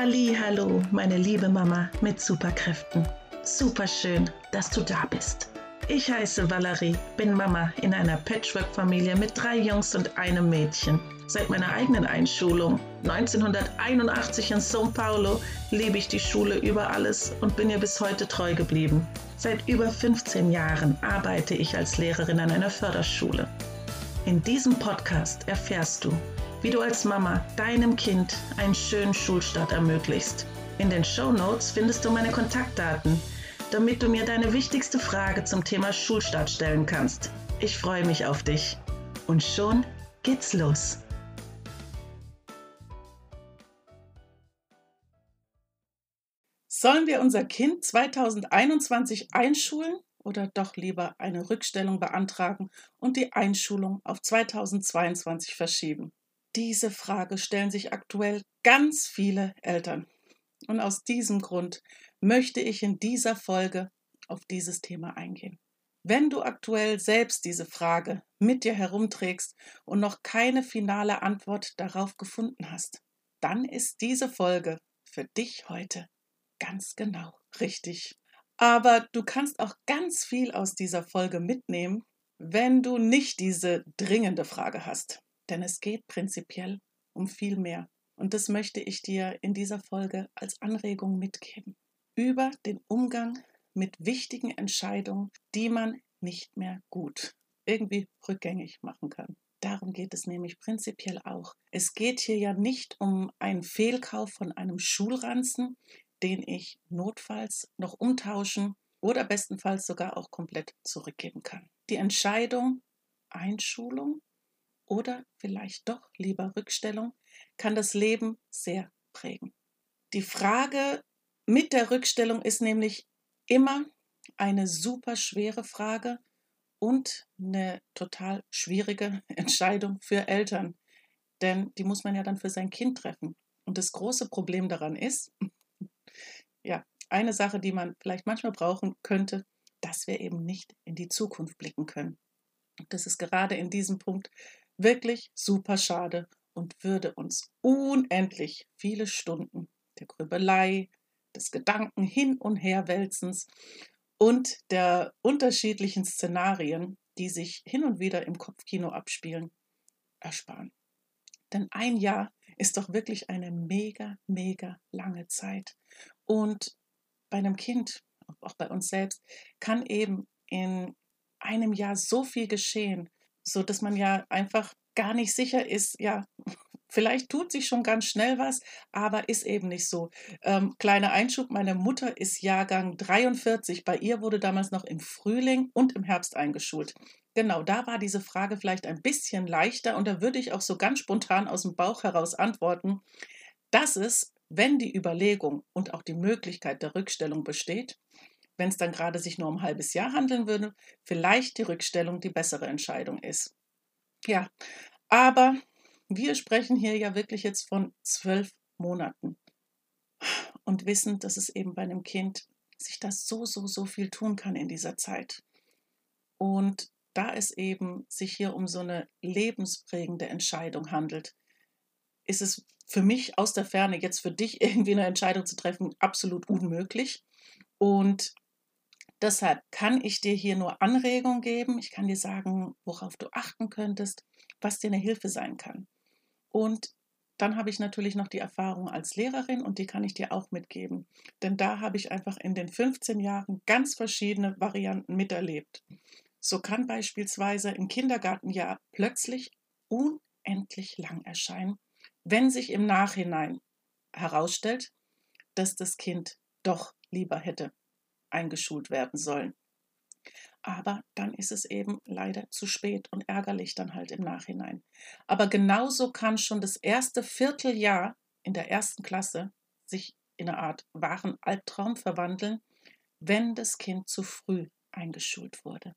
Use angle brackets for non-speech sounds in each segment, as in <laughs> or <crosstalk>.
Ali, hallo, meine liebe Mama mit Superkräften. Super schön, dass du da bist. Ich heiße Valerie, bin Mama in einer Patchwork-Familie mit drei Jungs und einem Mädchen. Seit meiner eigenen Einschulung 1981 in São Paulo liebe ich die Schule über alles und bin ihr bis heute treu geblieben. Seit über 15 Jahren arbeite ich als Lehrerin an einer Förderschule. In diesem Podcast erfährst du, wie du als Mama deinem Kind einen schönen Schulstart ermöglichst. In den Show Notes findest du meine Kontaktdaten, damit du mir deine wichtigste Frage zum Thema Schulstart stellen kannst. Ich freue mich auf dich. Und schon geht's los. Sollen wir unser Kind 2021 einschulen oder doch lieber eine Rückstellung beantragen und die Einschulung auf 2022 verschieben? Diese Frage stellen sich aktuell ganz viele Eltern. Und aus diesem Grund möchte ich in dieser Folge auf dieses Thema eingehen. Wenn du aktuell selbst diese Frage mit dir herumträgst und noch keine finale Antwort darauf gefunden hast, dann ist diese Folge für dich heute ganz genau richtig. Aber du kannst auch ganz viel aus dieser Folge mitnehmen, wenn du nicht diese dringende Frage hast. Denn es geht prinzipiell um viel mehr. Und das möchte ich dir in dieser Folge als Anregung mitgeben. Über den Umgang mit wichtigen Entscheidungen, die man nicht mehr gut irgendwie rückgängig machen kann. Darum geht es nämlich prinzipiell auch. Es geht hier ja nicht um einen Fehlkauf von einem Schulranzen, den ich notfalls noch umtauschen oder bestenfalls sogar auch komplett zurückgeben kann. Die Entscheidung Einschulung oder vielleicht doch lieber Rückstellung kann das Leben sehr prägen. Die Frage mit der Rückstellung ist nämlich immer eine super schwere Frage und eine total schwierige <laughs> Entscheidung für Eltern, denn die muss man ja dann für sein Kind treffen. Und das große Problem daran ist, <laughs> ja, eine Sache, die man vielleicht manchmal brauchen könnte, dass wir eben nicht in die Zukunft blicken können. Und das ist gerade in diesem Punkt wirklich super schade und würde uns unendlich viele Stunden der Grübelei, des Gedanken hin und her wälzens und der unterschiedlichen Szenarien, die sich hin und wieder im Kopfkino abspielen, ersparen. Denn ein Jahr ist doch wirklich eine mega, mega lange Zeit. Und bei einem Kind, auch bei uns selbst, kann eben in einem Jahr so viel geschehen, so dass man ja einfach gar nicht sicher ist, ja, <laughs> vielleicht tut sich schon ganz schnell was, aber ist eben nicht so. Ähm, kleiner Einschub, meine Mutter ist Jahrgang 43, bei ihr wurde damals noch im Frühling und im Herbst eingeschult. Genau, da war diese Frage vielleicht ein bisschen leichter und da würde ich auch so ganz spontan aus dem Bauch heraus antworten, dass es, wenn die Überlegung und auch die Möglichkeit der Rückstellung besteht, wenn es dann gerade sich nur um ein halbes Jahr handeln würde, vielleicht die Rückstellung die bessere Entscheidung ist. Ja, aber wir sprechen hier ja wirklich jetzt von zwölf Monaten und wissen, dass es eben bei einem Kind sich das so, so, so viel tun kann in dieser Zeit. Und da es eben sich hier um so eine lebensprägende Entscheidung handelt, ist es für mich aus der Ferne jetzt für dich <laughs> irgendwie eine Entscheidung zu treffen absolut unmöglich. Und Deshalb kann ich dir hier nur Anregungen geben. Ich kann dir sagen, worauf du achten könntest, was dir eine Hilfe sein kann. Und dann habe ich natürlich noch die Erfahrung als Lehrerin und die kann ich dir auch mitgeben. Denn da habe ich einfach in den 15 Jahren ganz verschiedene Varianten miterlebt. So kann beispielsweise ein Kindergartenjahr plötzlich unendlich lang erscheinen, wenn sich im Nachhinein herausstellt, dass das Kind doch lieber hätte eingeschult werden sollen. Aber dann ist es eben leider zu spät und ärgerlich dann halt im Nachhinein. Aber genauso kann schon das erste Vierteljahr in der ersten Klasse sich in eine Art wahren Albtraum verwandeln, wenn das Kind zu früh eingeschult wurde.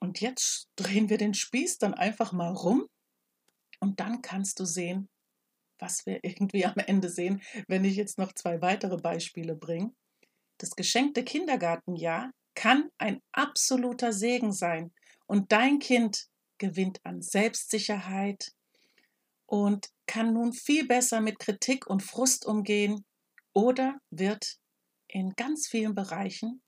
Und jetzt drehen wir den Spieß dann einfach mal rum und dann kannst du sehen, was wir irgendwie am Ende sehen, wenn ich jetzt noch zwei weitere Beispiele bringe. Das geschenkte Kindergartenjahr kann ein absoluter Segen sein und dein Kind gewinnt an Selbstsicherheit und kann nun viel besser mit Kritik und Frust umgehen oder wird in ganz vielen Bereichen,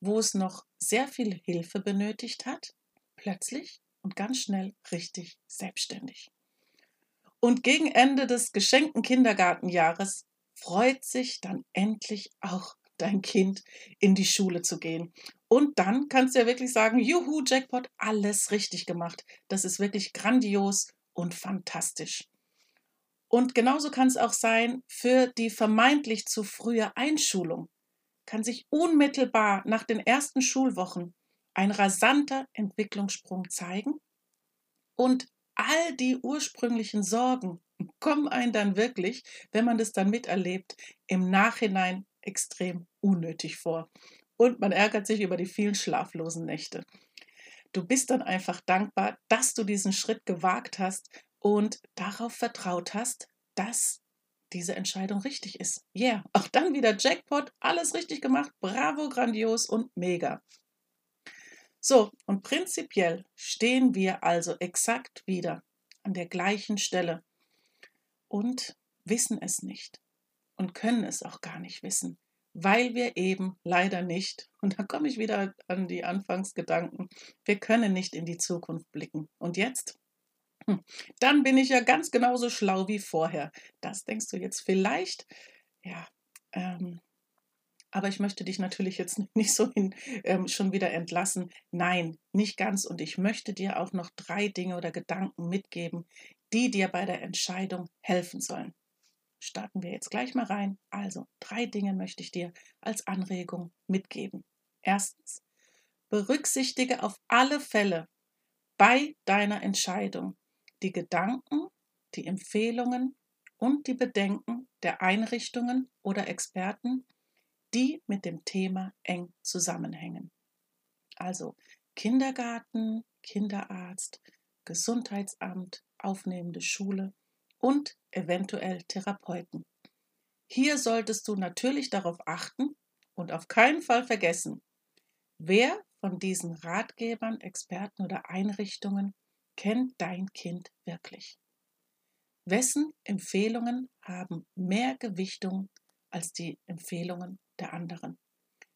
wo es noch sehr viel Hilfe benötigt hat, plötzlich und ganz schnell richtig selbstständig. Und gegen Ende des geschenkten Kindergartenjahres freut sich dann endlich auch dein Kind in die Schule zu gehen. Und dann kannst du ja wirklich sagen, juhu, Jackpot, alles richtig gemacht. Das ist wirklich grandios und fantastisch. Und genauso kann es auch sein für die vermeintlich zu frühe Einschulung. Kann sich unmittelbar nach den ersten Schulwochen ein rasanter Entwicklungssprung zeigen und all die ursprünglichen Sorgen <laughs> kommen einen dann wirklich, wenn man das dann miterlebt, im Nachhinein extrem unnötig vor. Und man ärgert sich über die vielen schlaflosen Nächte. Du bist dann einfach dankbar, dass du diesen Schritt gewagt hast und darauf vertraut hast, dass diese Entscheidung richtig ist. Yeah, auch dann wieder Jackpot, alles richtig gemacht, bravo, grandios und mega. So, und prinzipiell stehen wir also exakt wieder an der gleichen Stelle und wissen es nicht und können es auch gar nicht wissen, weil wir eben leider nicht, <laughs> und da komme ich wieder an die Anfangsgedanken, wir können nicht in die Zukunft blicken. Und jetzt? Hm, dann bin ich ja ganz genauso schlau wie vorher. Das denkst du jetzt vielleicht, ja, ähm, aber ich möchte dich natürlich jetzt <laughs> nicht so hin, ähm, schon wieder entlassen. Nein, nicht ganz. Und ich möchte dir auch noch drei Dinge oder Gedanken mitgeben, die dir bei der Entscheidung helfen sollen. Starten wir jetzt gleich mal rein. Also, drei Dinge möchte ich dir als Anregung mitgeben. Erstens, berücksichtige auf alle Fälle bei deiner Entscheidung die Gedanken, die Empfehlungen und die Bedenken der Einrichtungen oder Experten, die mit dem Thema eng zusammenhängen. Also Kindergarten, Kinderarzt, Gesundheitsamt, aufnehmende Schule und eventuell Therapeuten. Hier solltest du natürlich darauf achten und auf keinen Fall vergessen, wer von diesen Ratgebern, Experten oder Einrichtungen kennt dein Kind wirklich? Wessen Empfehlungen haben mehr Gewichtung als die Empfehlungen der anderen?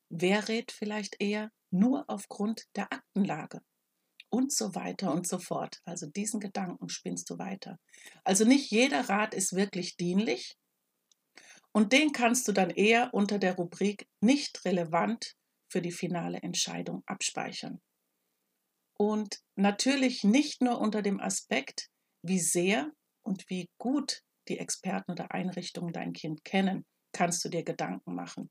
Wer rät vielleicht eher nur aufgrund der Aktenlage? Und so weiter und so fort. Also diesen Gedanken spinnst du weiter. Also nicht jeder Rat ist wirklich dienlich und den kannst du dann eher unter der Rubrik nicht relevant für die finale Entscheidung abspeichern. Und natürlich nicht nur unter dem Aspekt, wie sehr und wie gut die Experten oder Einrichtungen dein Kind kennen, kannst du dir Gedanken machen.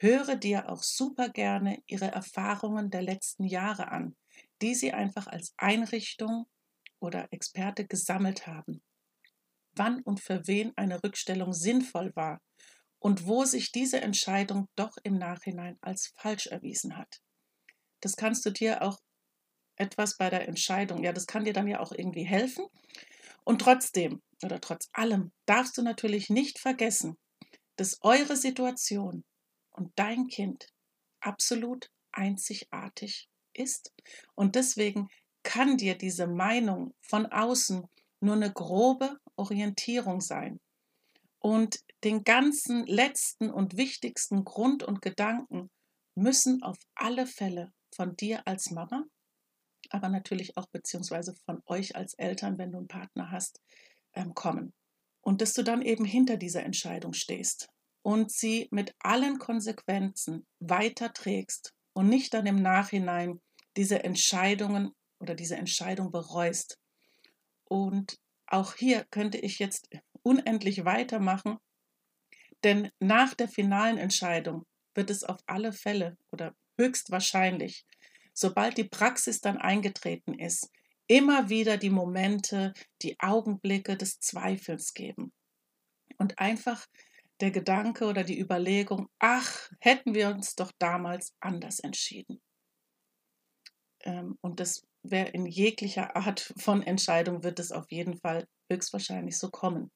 Höre dir auch super gerne ihre Erfahrungen der letzten Jahre an, die sie einfach als Einrichtung oder Experte gesammelt haben. Wann und für wen eine Rückstellung sinnvoll war und wo sich diese Entscheidung doch im Nachhinein als falsch erwiesen hat. Das kannst du dir auch etwas bei der Entscheidung, ja, das kann dir dann ja auch irgendwie helfen. Und trotzdem oder trotz allem darfst du natürlich nicht vergessen, dass eure Situation und dein Kind absolut einzigartig ist. Und deswegen kann dir diese Meinung von außen nur eine grobe Orientierung sein. Und den ganzen letzten und wichtigsten Grund und Gedanken müssen auf alle Fälle von dir als Mama, aber natürlich auch beziehungsweise von euch als Eltern, wenn du einen Partner hast, ähm, kommen. Und dass du dann eben hinter dieser Entscheidung stehst und sie mit allen Konsequenzen weiterträgst und nicht dann im Nachhinein diese Entscheidungen oder diese Entscheidung bereust. Und auch hier könnte ich jetzt unendlich weitermachen, denn nach der finalen Entscheidung wird es auf alle Fälle oder höchstwahrscheinlich, sobald die Praxis dann eingetreten ist, immer wieder die Momente, die Augenblicke des Zweifels geben. Und einfach der Gedanke oder die Überlegung, ach, hätten wir uns doch damals anders entschieden. Ähm, und das wäre in jeglicher Art von Entscheidung, wird es auf jeden Fall höchstwahrscheinlich so kommen.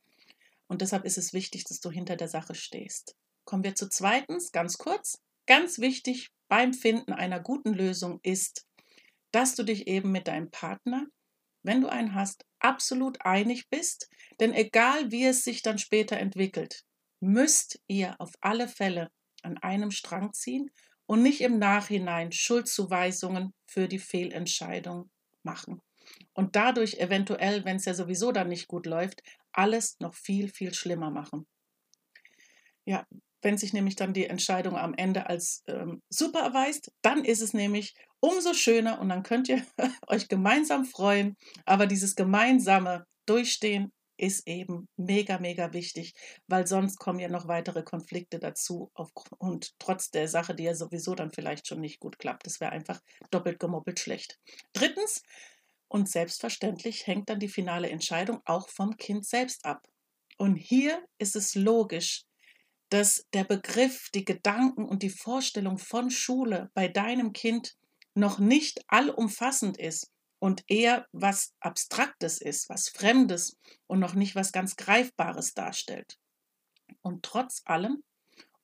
Und deshalb ist es wichtig, dass du hinter der Sache stehst. Kommen wir zu zweitens, ganz kurz. Ganz wichtig beim Finden einer guten Lösung ist, dass du dich eben mit deinem Partner wenn du einen hast, absolut einig bist, denn egal wie es sich dann später entwickelt, müsst ihr auf alle Fälle an einem Strang ziehen und nicht im Nachhinein Schuldzuweisungen für die Fehlentscheidung machen. Und dadurch eventuell, wenn es ja sowieso dann nicht gut läuft, alles noch viel, viel schlimmer machen. Ja, wenn sich nämlich dann die Entscheidung am Ende als ähm, super erweist, dann ist es nämlich umso schöner und dann könnt ihr <laughs> euch gemeinsam freuen. Aber dieses gemeinsame Durchstehen ist eben mega, mega wichtig, weil sonst kommen ja noch weitere Konflikte dazu und trotz der Sache, die ja sowieso dann vielleicht schon nicht gut klappt. Das wäre einfach doppelt gemoppelt schlecht. Drittens, und selbstverständlich hängt dann die finale Entscheidung auch vom Kind selbst ab. Und hier ist es logisch, dass der Begriff, die Gedanken und die Vorstellung von Schule bei deinem Kind noch nicht allumfassend ist und eher was Abstraktes ist, was Fremdes und noch nicht was ganz Greifbares darstellt. Und trotz allem,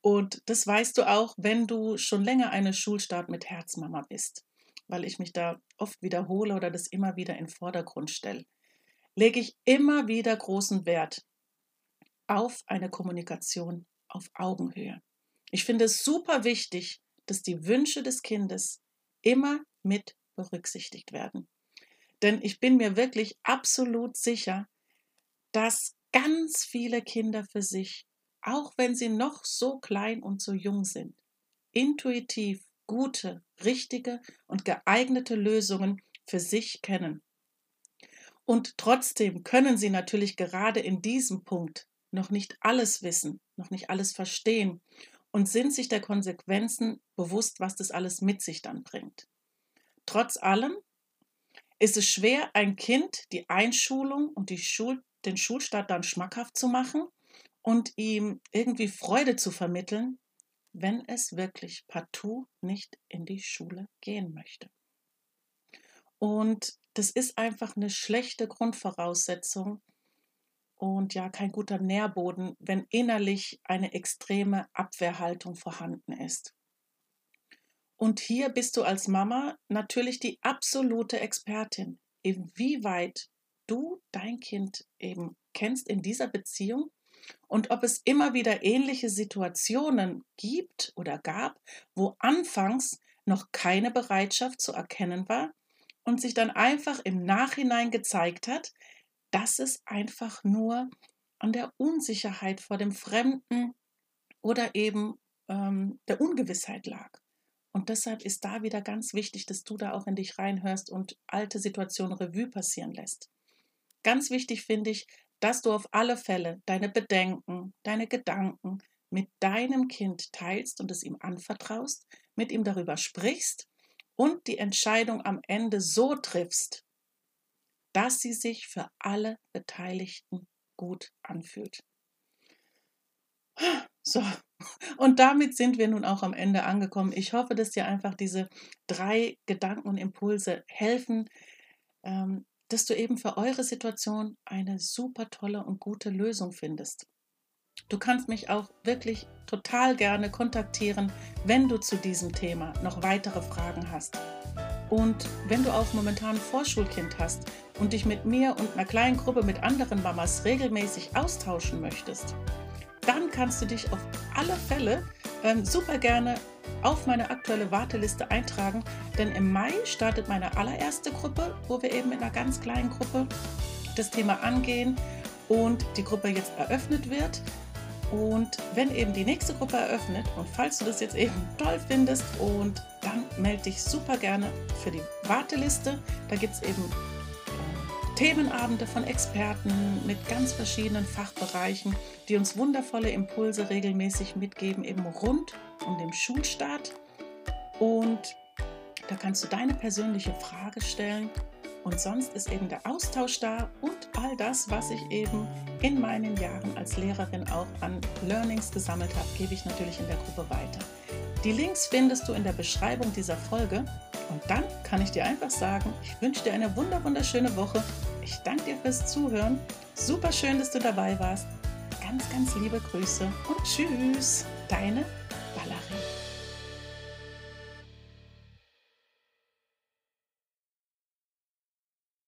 und das weißt du auch, wenn du schon länger eine Schulstart mit Herzmama bist, weil ich mich da oft wiederhole oder das immer wieder in den Vordergrund stelle, lege ich immer wieder großen Wert auf eine Kommunikation auf Augenhöhe. Ich finde es super wichtig, dass die Wünsche des Kindes immer mit berücksichtigt werden. Denn ich bin mir wirklich absolut sicher, dass ganz viele Kinder für sich, auch wenn sie noch so klein und so jung sind, intuitiv gute, richtige und geeignete Lösungen für sich kennen. Und trotzdem können sie natürlich gerade in diesem Punkt noch nicht alles wissen, noch nicht alles verstehen und sind sich der Konsequenzen bewusst, was das alles mit sich dann bringt. Trotz allem ist es schwer, ein Kind die Einschulung und die Schul den Schulstart dann schmackhaft zu machen und ihm irgendwie Freude zu vermitteln, wenn es wirklich partout nicht in die Schule gehen möchte. Und das ist einfach eine schlechte Grundvoraussetzung und ja kein guter Nährboden, wenn innerlich eine extreme Abwehrhaltung vorhanden ist. Und hier bist du als Mama natürlich die absolute Expertin, inwieweit du dein Kind eben kennst in dieser Beziehung und ob es immer wieder ähnliche Situationen gibt oder gab, wo anfangs noch keine Bereitschaft zu erkennen war und sich dann einfach im Nachhinein gezeigt hat, dass es einfach nur an der Unsicherheit vor dem Fremden oder eben ähm, der Ungewissheit lag. Und deshalb ist da wieder ganz wichtig, dass du da auch in dich reinhörst und alte Situationen Revue passieren lässt. Ganz wichtig finde ich, dass du auf alle Fälle deine Bedenken, deine Gedanken mit deinem Kind teilst und es ihm anvertraust, mit ihm darüber sprichst und die Entscheidung am Ende so triffst, dass sie sich für alle Beteiligten gut anfühlt. So, und damit sind wir nun auch am Ende angekommen. Ich hoffe, dass dir einfach diese drei Gedanken und Impulse helfen, ähm, dass du eben für eure Situation eine super tolle und gute Lösung findest. Du kannst mich auch wirklich total gerne kontaktieren, wenn du zu diesem Thema noch weitere Fragen hast. Und wenn du auch momentan ein Vorschulkind hast und dich mit mir und einer kleinen Gruppe mit anderen Mamas regelmäßig austauschen möchtest, kannst du dich auf alle Fälle ähm, super gerne auf meine aktuelle Warteliste eintragen, denn im Mai startet meine allererste Gruppe, wo wir eben in einer ganz kleinen Gruppe das Thema angehen und die Gruppe jetzt eröffnet wird. Und wenn eben die nächste Gruppe eröffnet und falls du das jetzt eben toll findest und dann melde dich super gerne für die Warteliste. Da gibt es eben Themenabende von Experten mit ganz verschiedenen Fachbereichen, die uns wundervolle Impulse regelmäßig mitgeben, eben rund um den Schulstart. Und da kannst du deine persönliche Frage stellen. Und sonst ist eben der Austausch da und all das, was ich eben in meinen Jahren als Lehrerin auch an Learnings gesammelt habe, gebe ich natürlich in der Gruppe weiter. Die Links findest du in der Beschreibung dieser Folge. Und dann kann ich dir einfach sagen, ich wünsche dir eine wunderschöne Woche ich danke dir fürs Zuhören. Super schön, dass du dabei warst. Ganz, ganz liebe Grüße und tschüss, deine.